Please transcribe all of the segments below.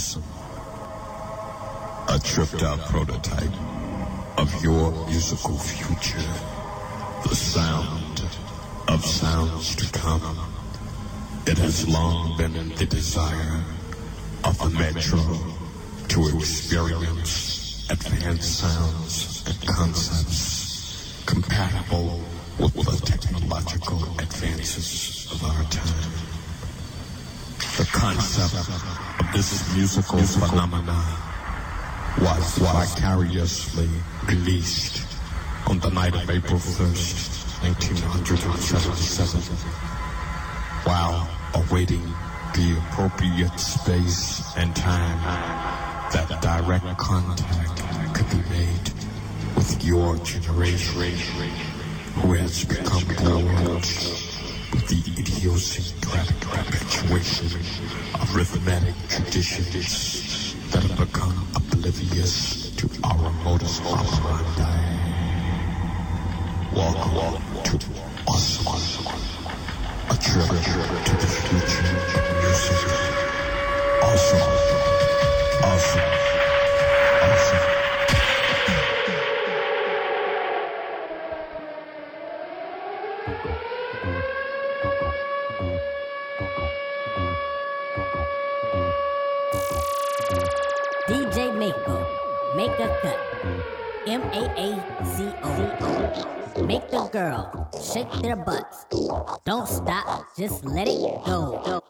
awesome. A tripped out prototype of your musical future. The sound of sounds to come. It has long been the desire of the metro to experience advanced sounds and concepts compatible with the technological advances of our time. The concept this musical phenomenon was vicariously released on the night of April 1st, 1977, while awaiting the appropriate space and time that direct contact could be made with your generation who has become bored with the idiosyncratic perpetuation of rhythmic traditions that have become oblivious to our modus operandi. Welcome to Awesome, a trip to the future of music. Awesome, awesome. Make the girl shake their butts. Don't stop, just let it go. Don't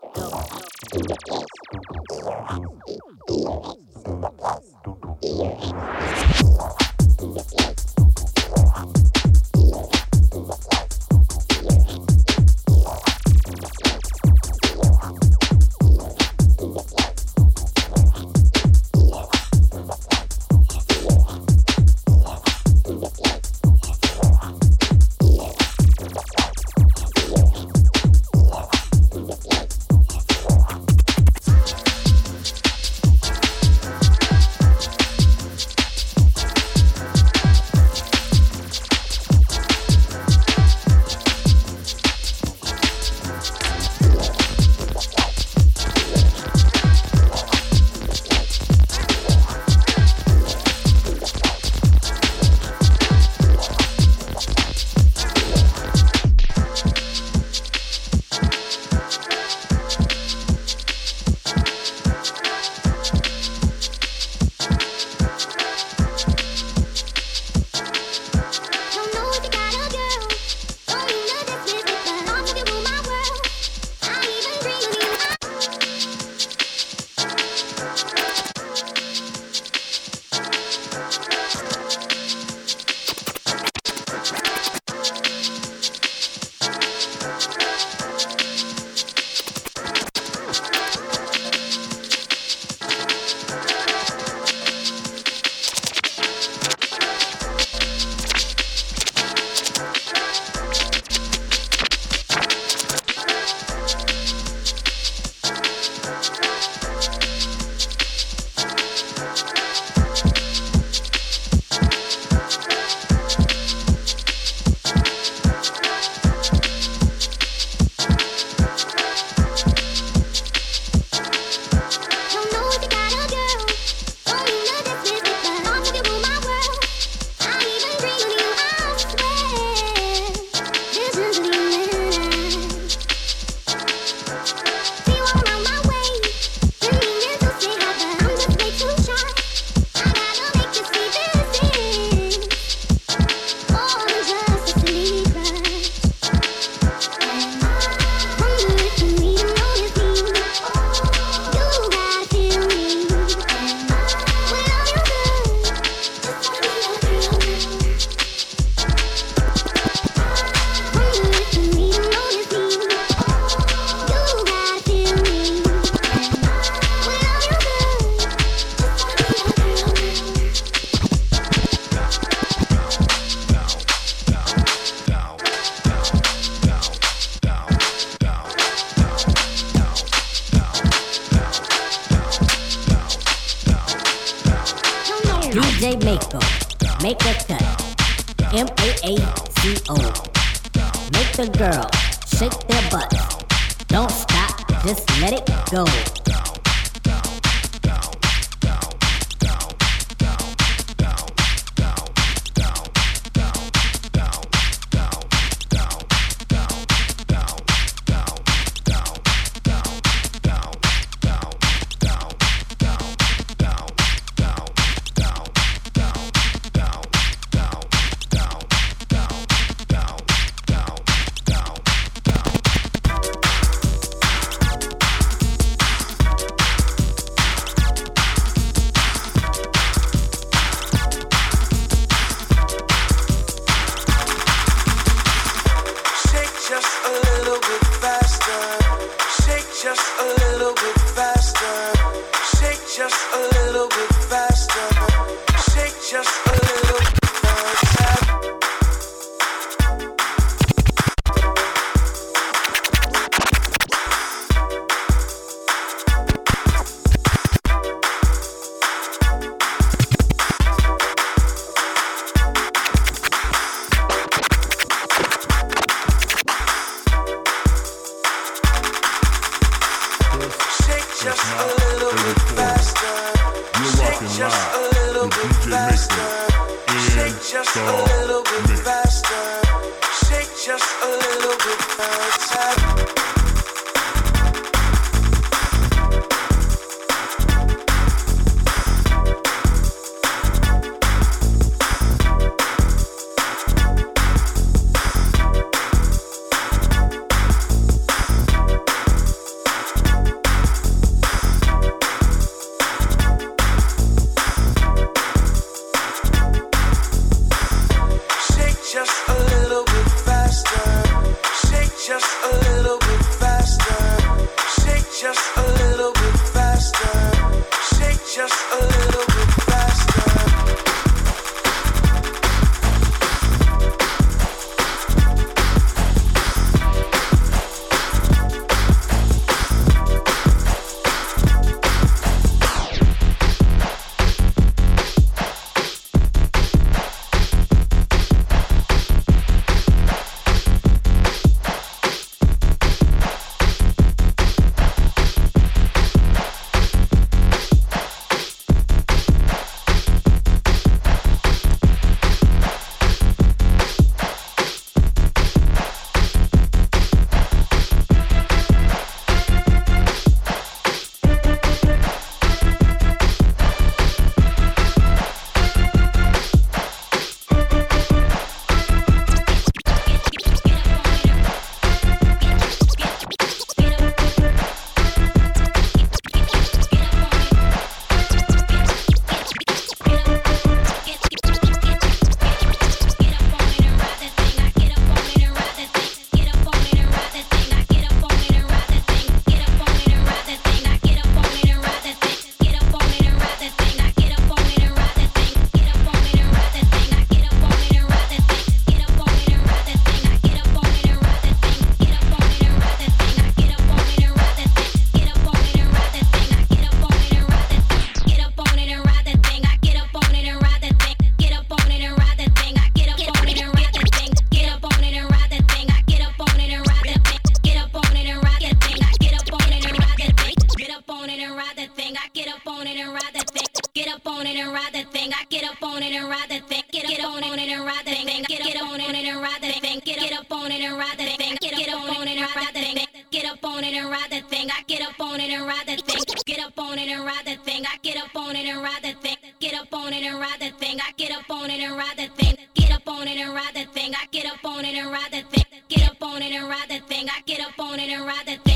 and ride the thing. Get up on it and ride that thing. I get up on it and ride that thing. Get up on it and ride that thing. I get up on it and ride that thing.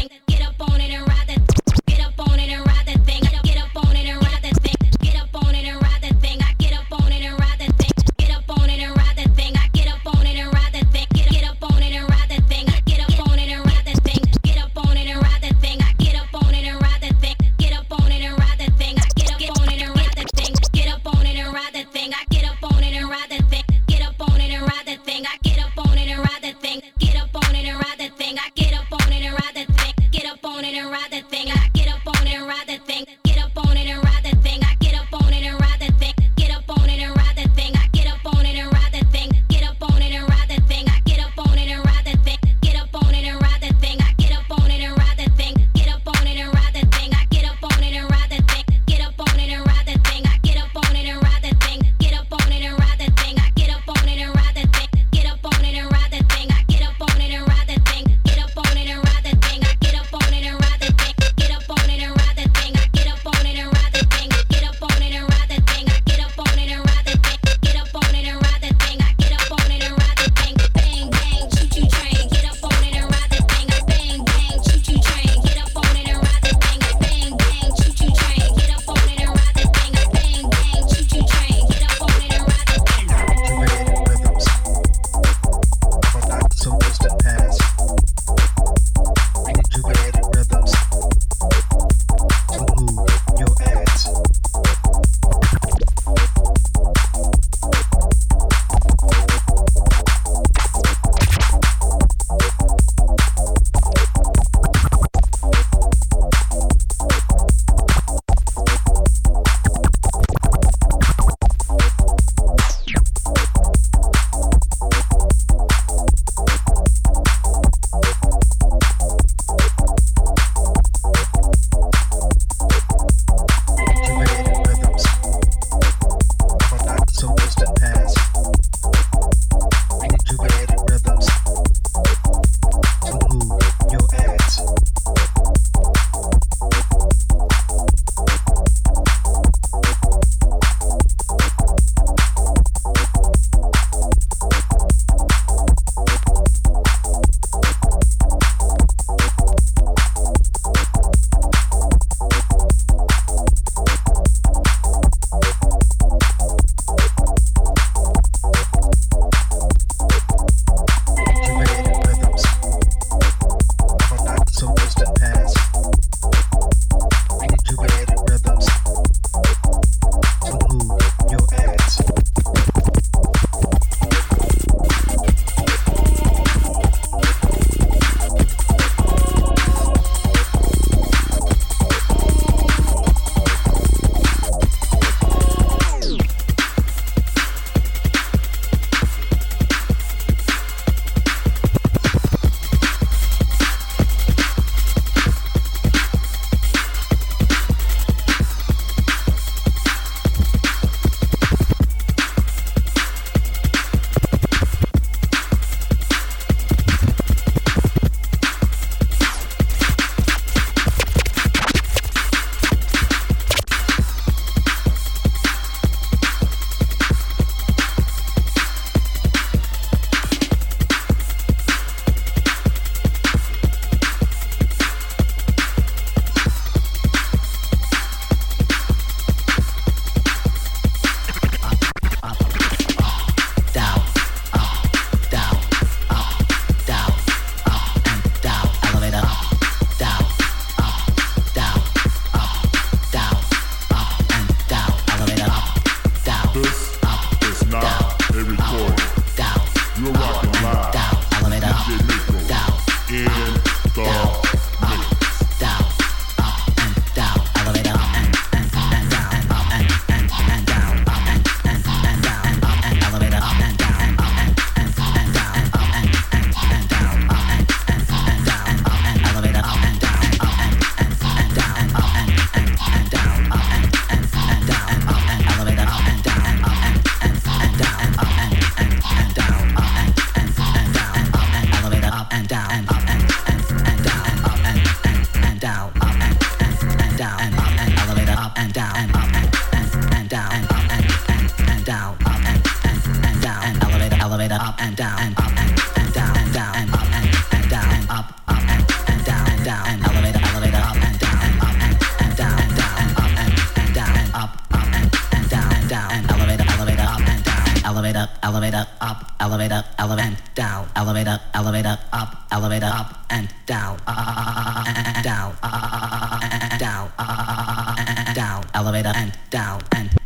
And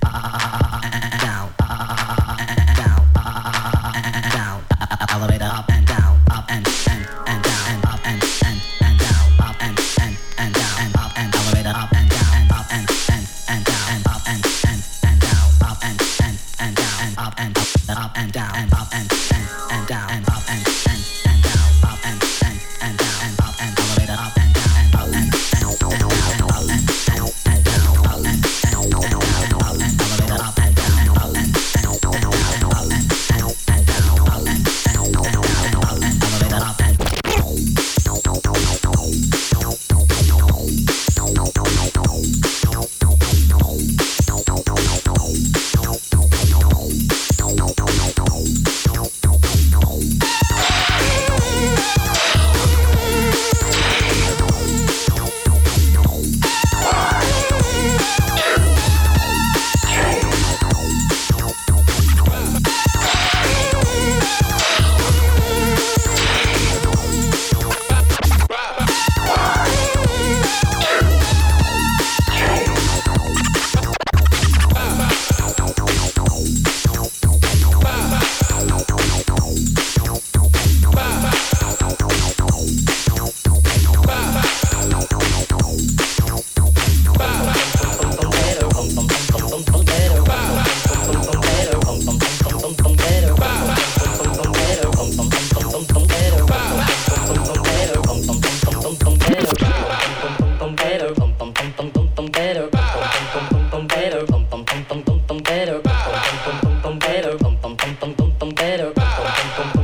pompero.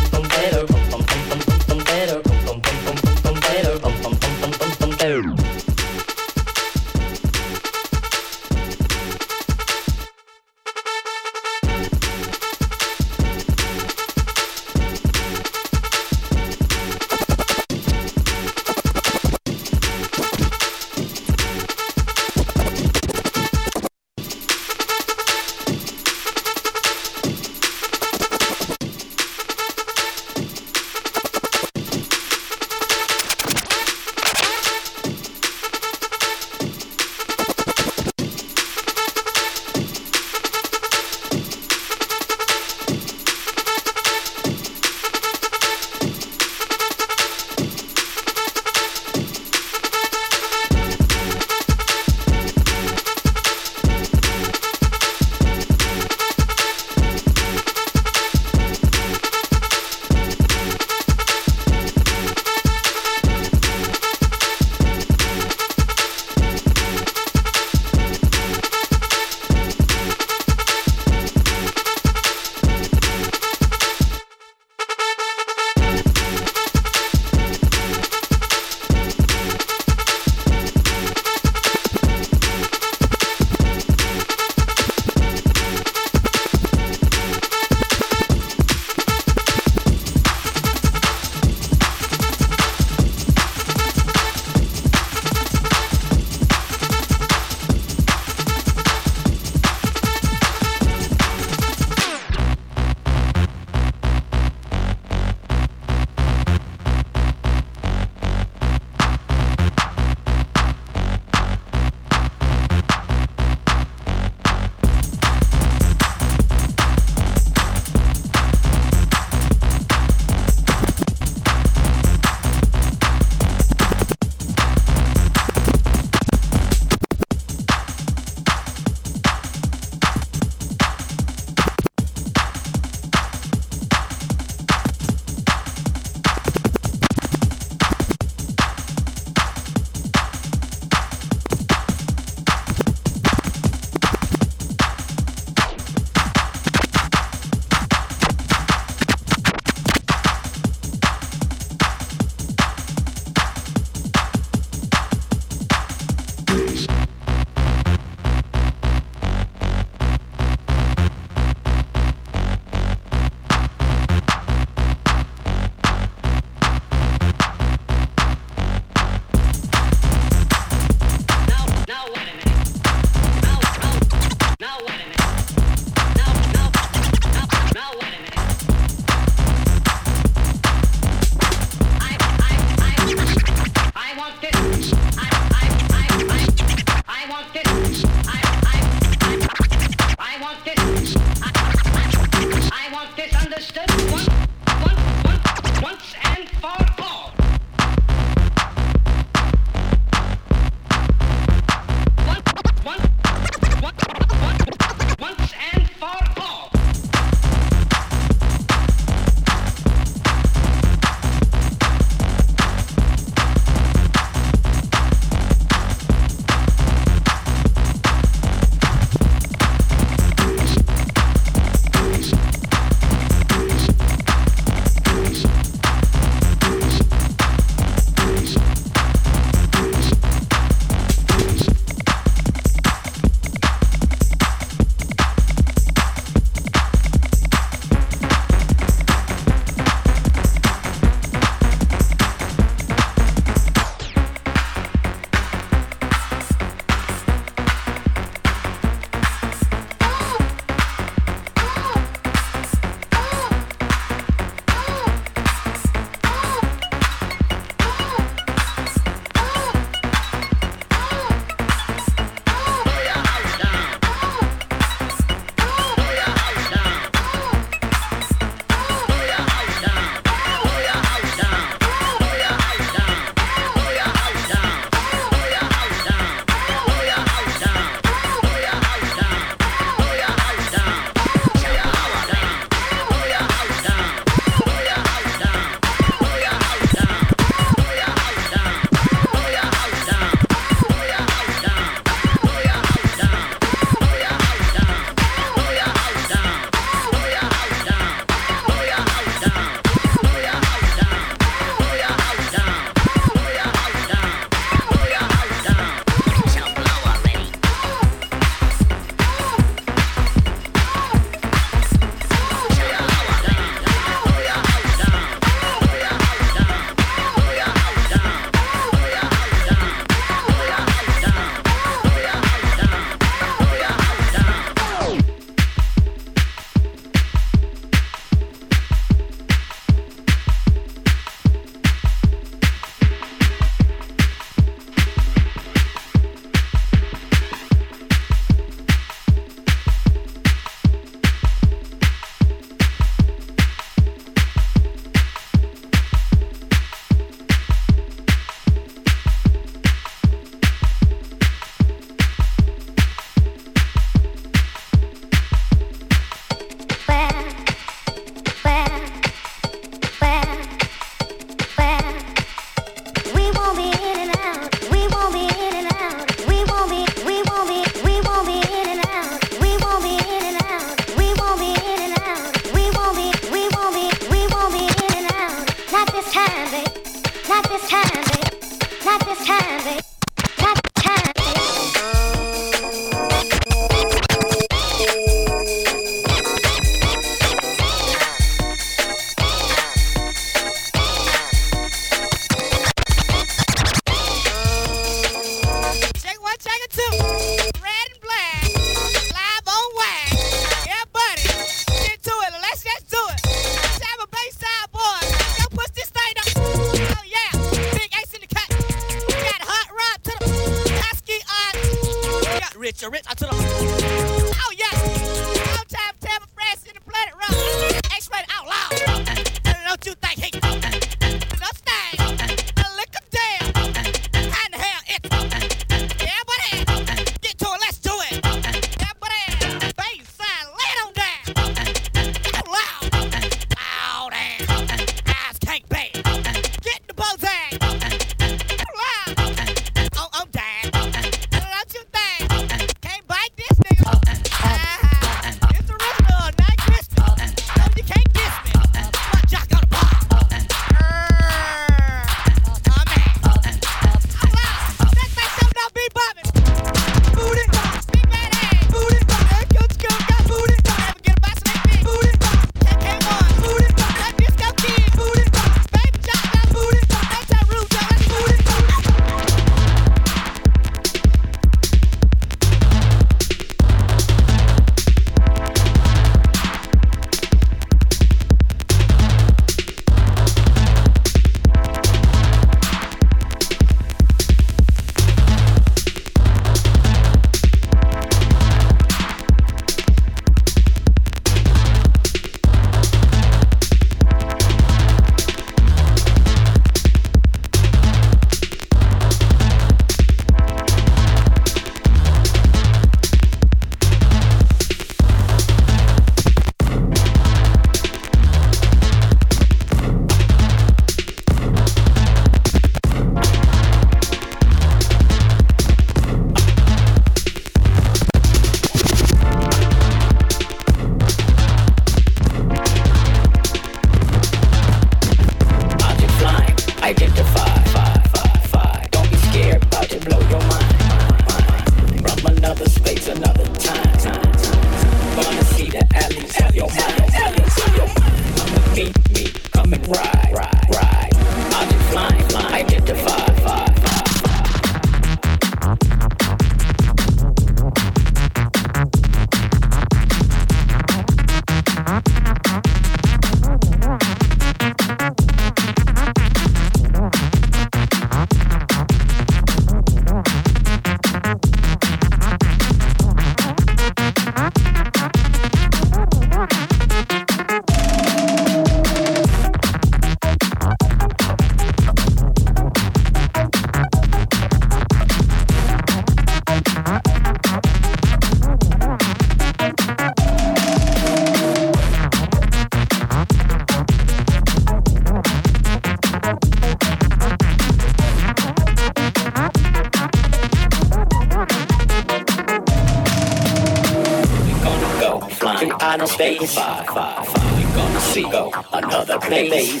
Jumping out space. We're gonna see go another place.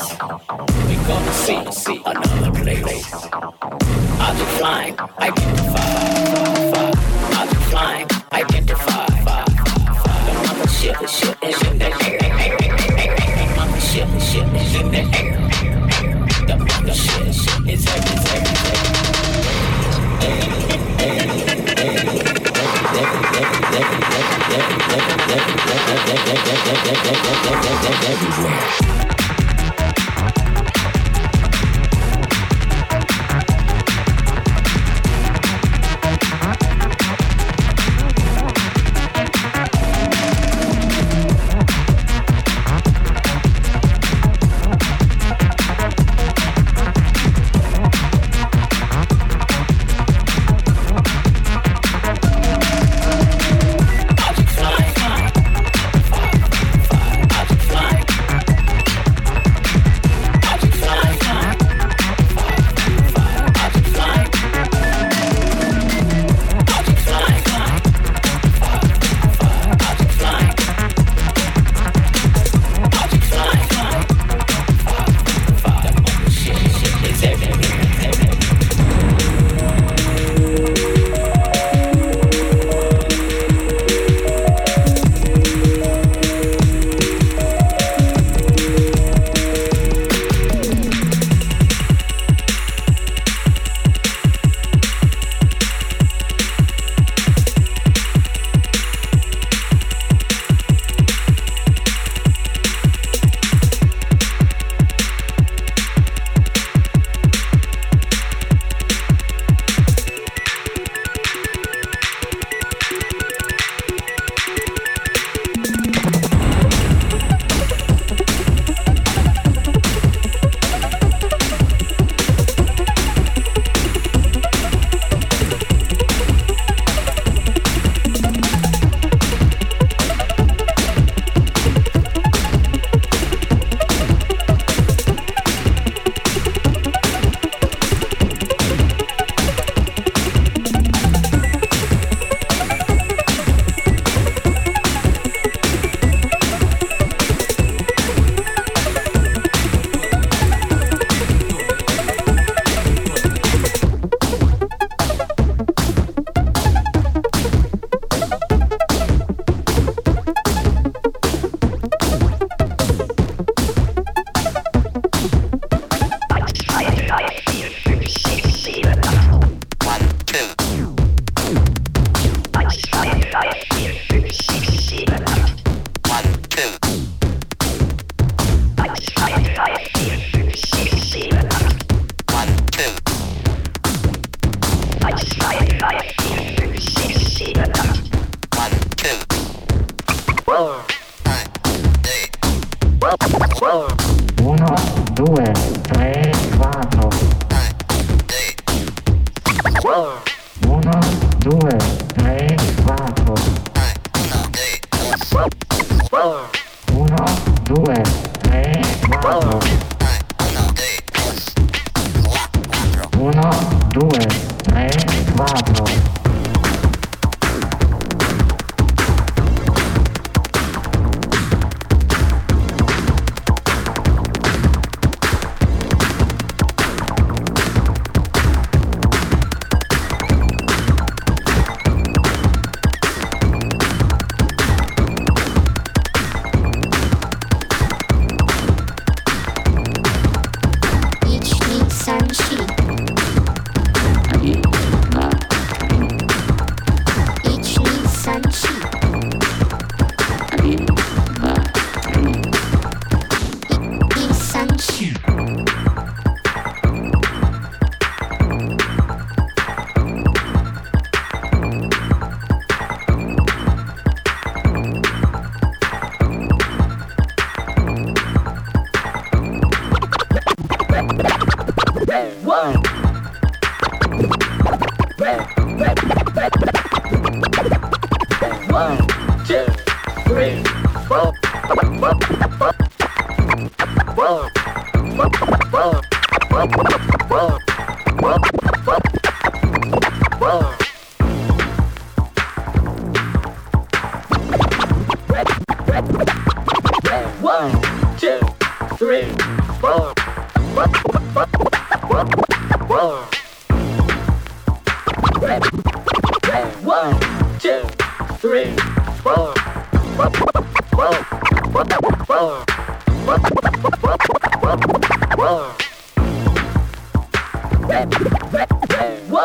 We're gonna see, see another place. I've been flying, identify, far, far. I've been flying, identify, far, far, far. Another ship, ship, ship. everywhere.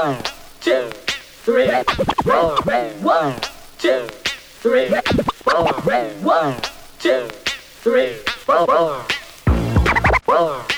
One, two, three, four, one, two, three, four, four, one, two, three, four, four.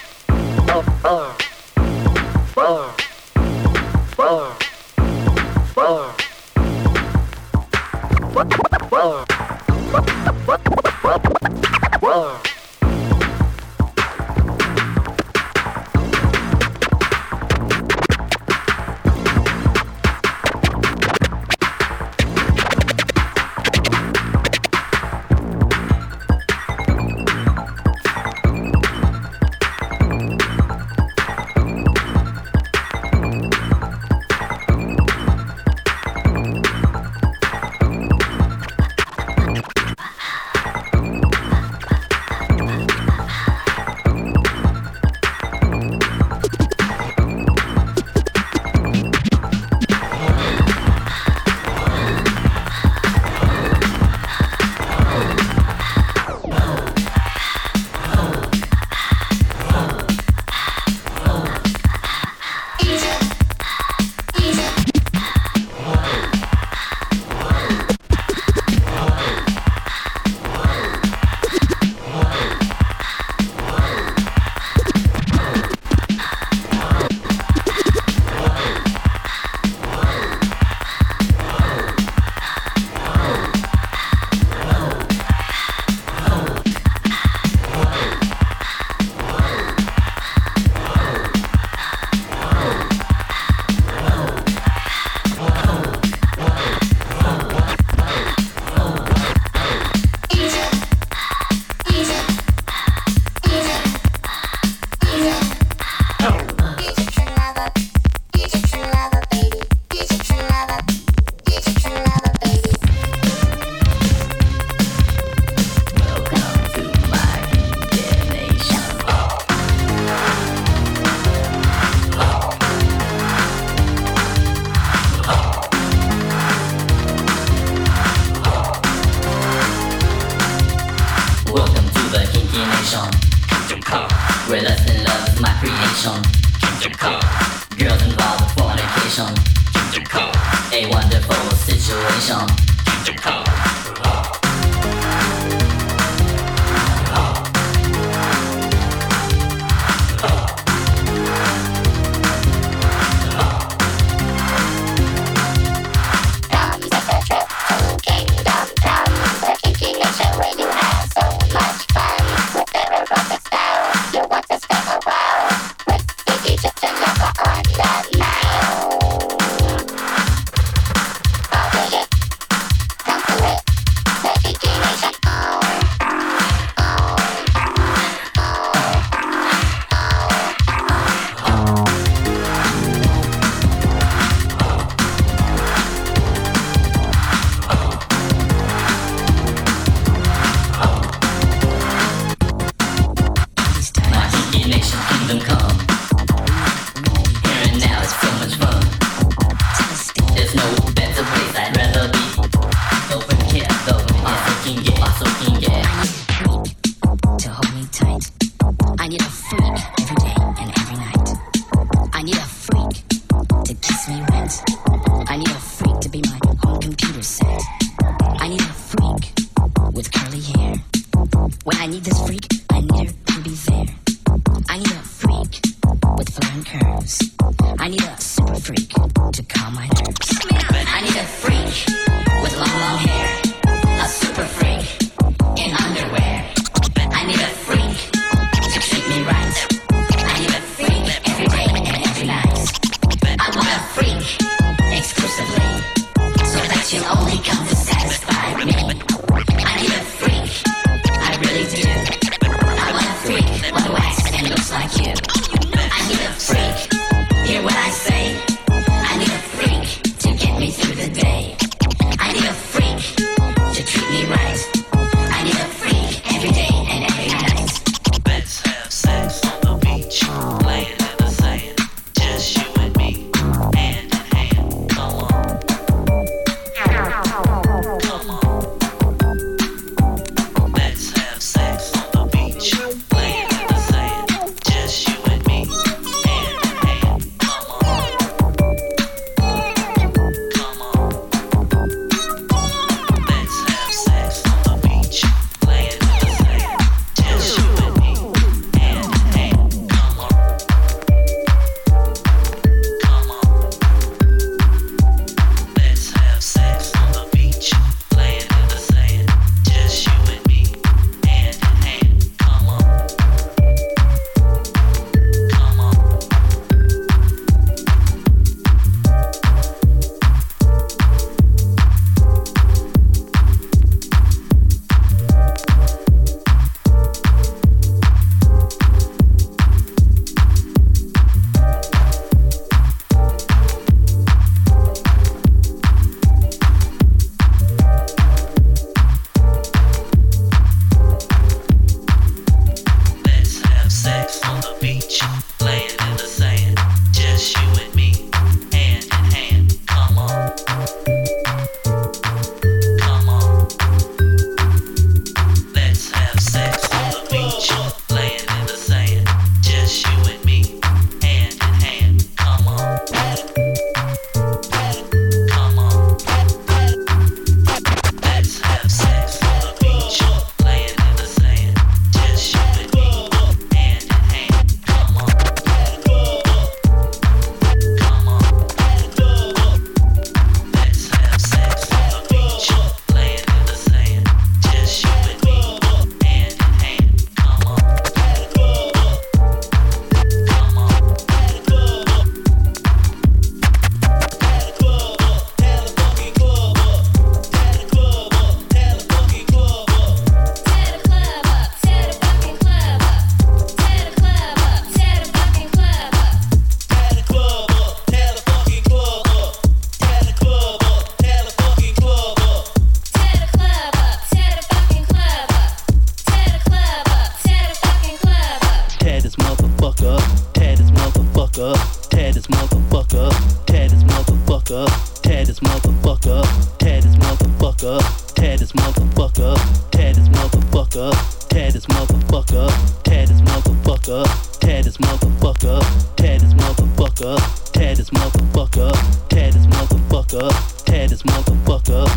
motherfucker up, motherfucker up, tear motherfucker up, tear motherfucker up, tear motherfucker up, tear motherfucker up, tear motherfucker up, tear motherfucker up, tear motherfucker up, tear motherfucker up, tear motherfucker up, tear motherfucker up,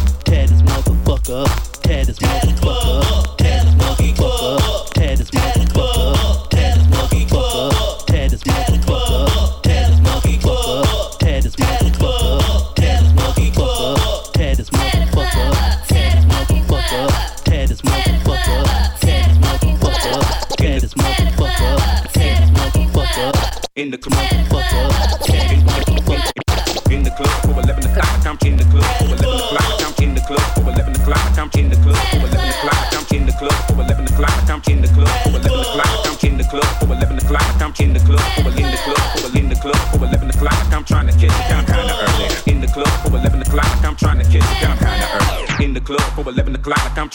motherfucker.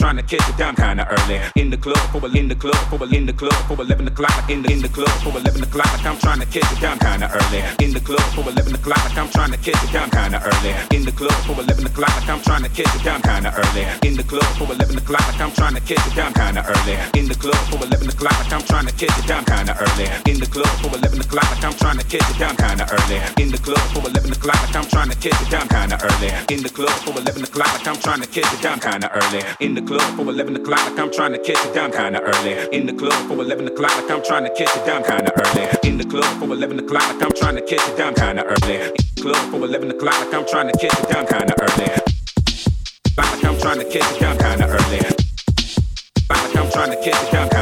trying to catch it down kinda early in the club, for in the club, for in the club, for 11 o'clock, in the in the club, for 11 o'clock. I'm trying to catch it, I'm kinda early. In the club for 11 o'clock, Like I'm trying to catch it, I'm kinda early. In the club for 11 o'clock, Like I'm trying to catch it, I'm kinda early. In the club for 11 o'clock, Like I'm trying to catch it, I'm kinda early. In the club for 11 o'clock, Like I'm trying to catch it, I'm kinda early. In the club for 11 o'clock, Like I'm trying to catch it, I'm kinda early. In the club for 11 o'clock, Like I'm trying to catch it, I'm kinda early. In the club for 11 o'clock, Like I'm trying to catch it, I'm kinda early. In the club for 11 o'clock, I'm trying to catch catch a dime kinda early. In the club for 11 o'clock, like I'm trying to catch a dime kinda early. In the club for 11 o'clock, like I'm trying to catch a dime kinda early. In the club for 11 o'clock, like I'm trying to catch a dime kinda early. Like I'm trying to catch a dime kinda early. Like I'm trying to catch a dime.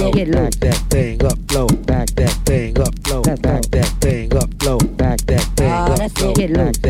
Low, back that thing up low, back that thing up low, back that thing up low, back that thing ah, up low, back that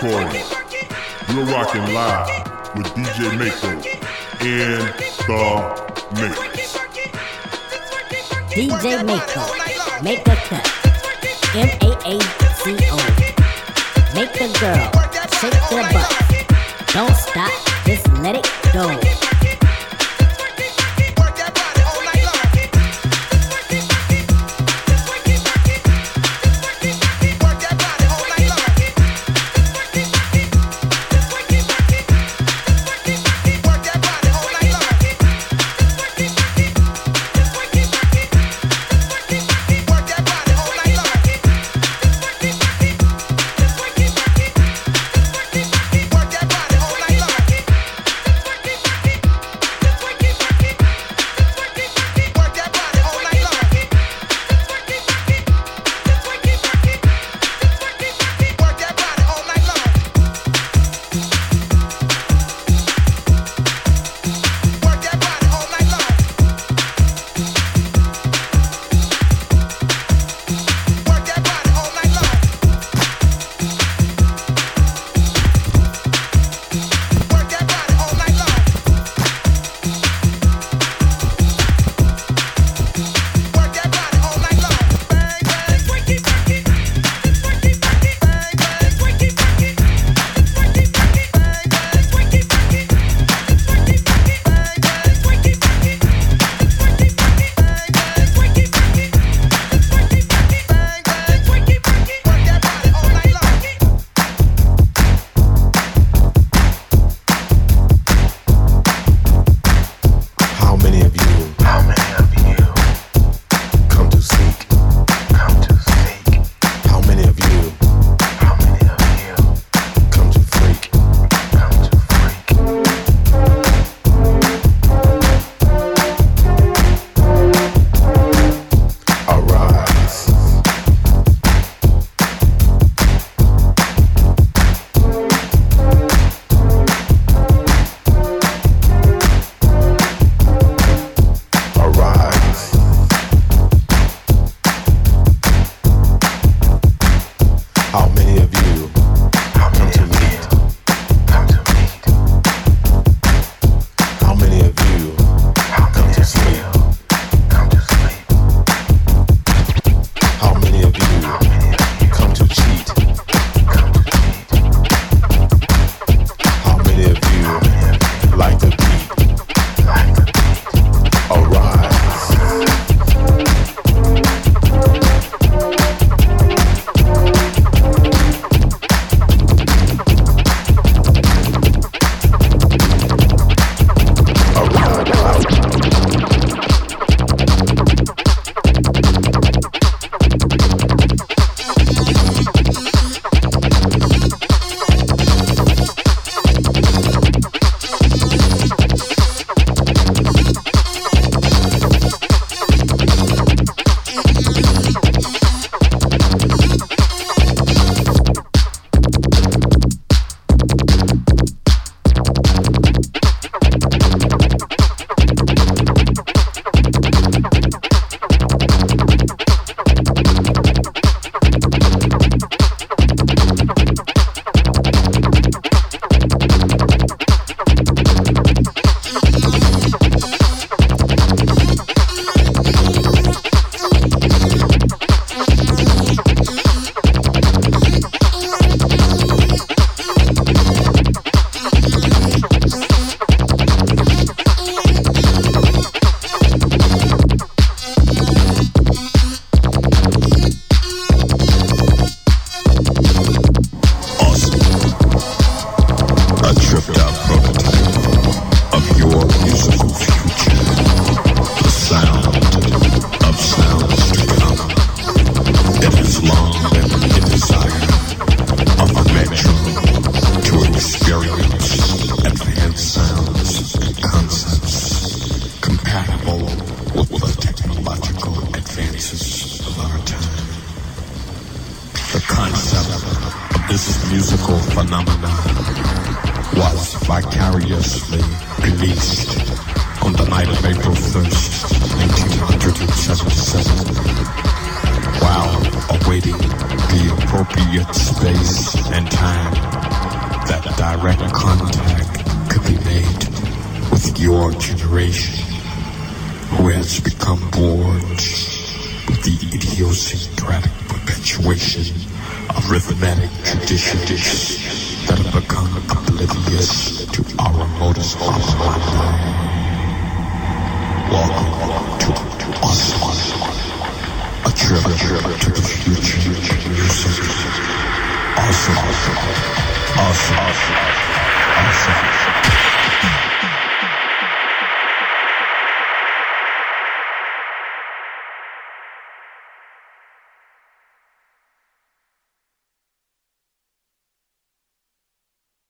You're rocking live with DJ Mako and the mix. DJ Mako, make a cut. M A A C O. Make the girl shake the butt. Don't stop, just let it go.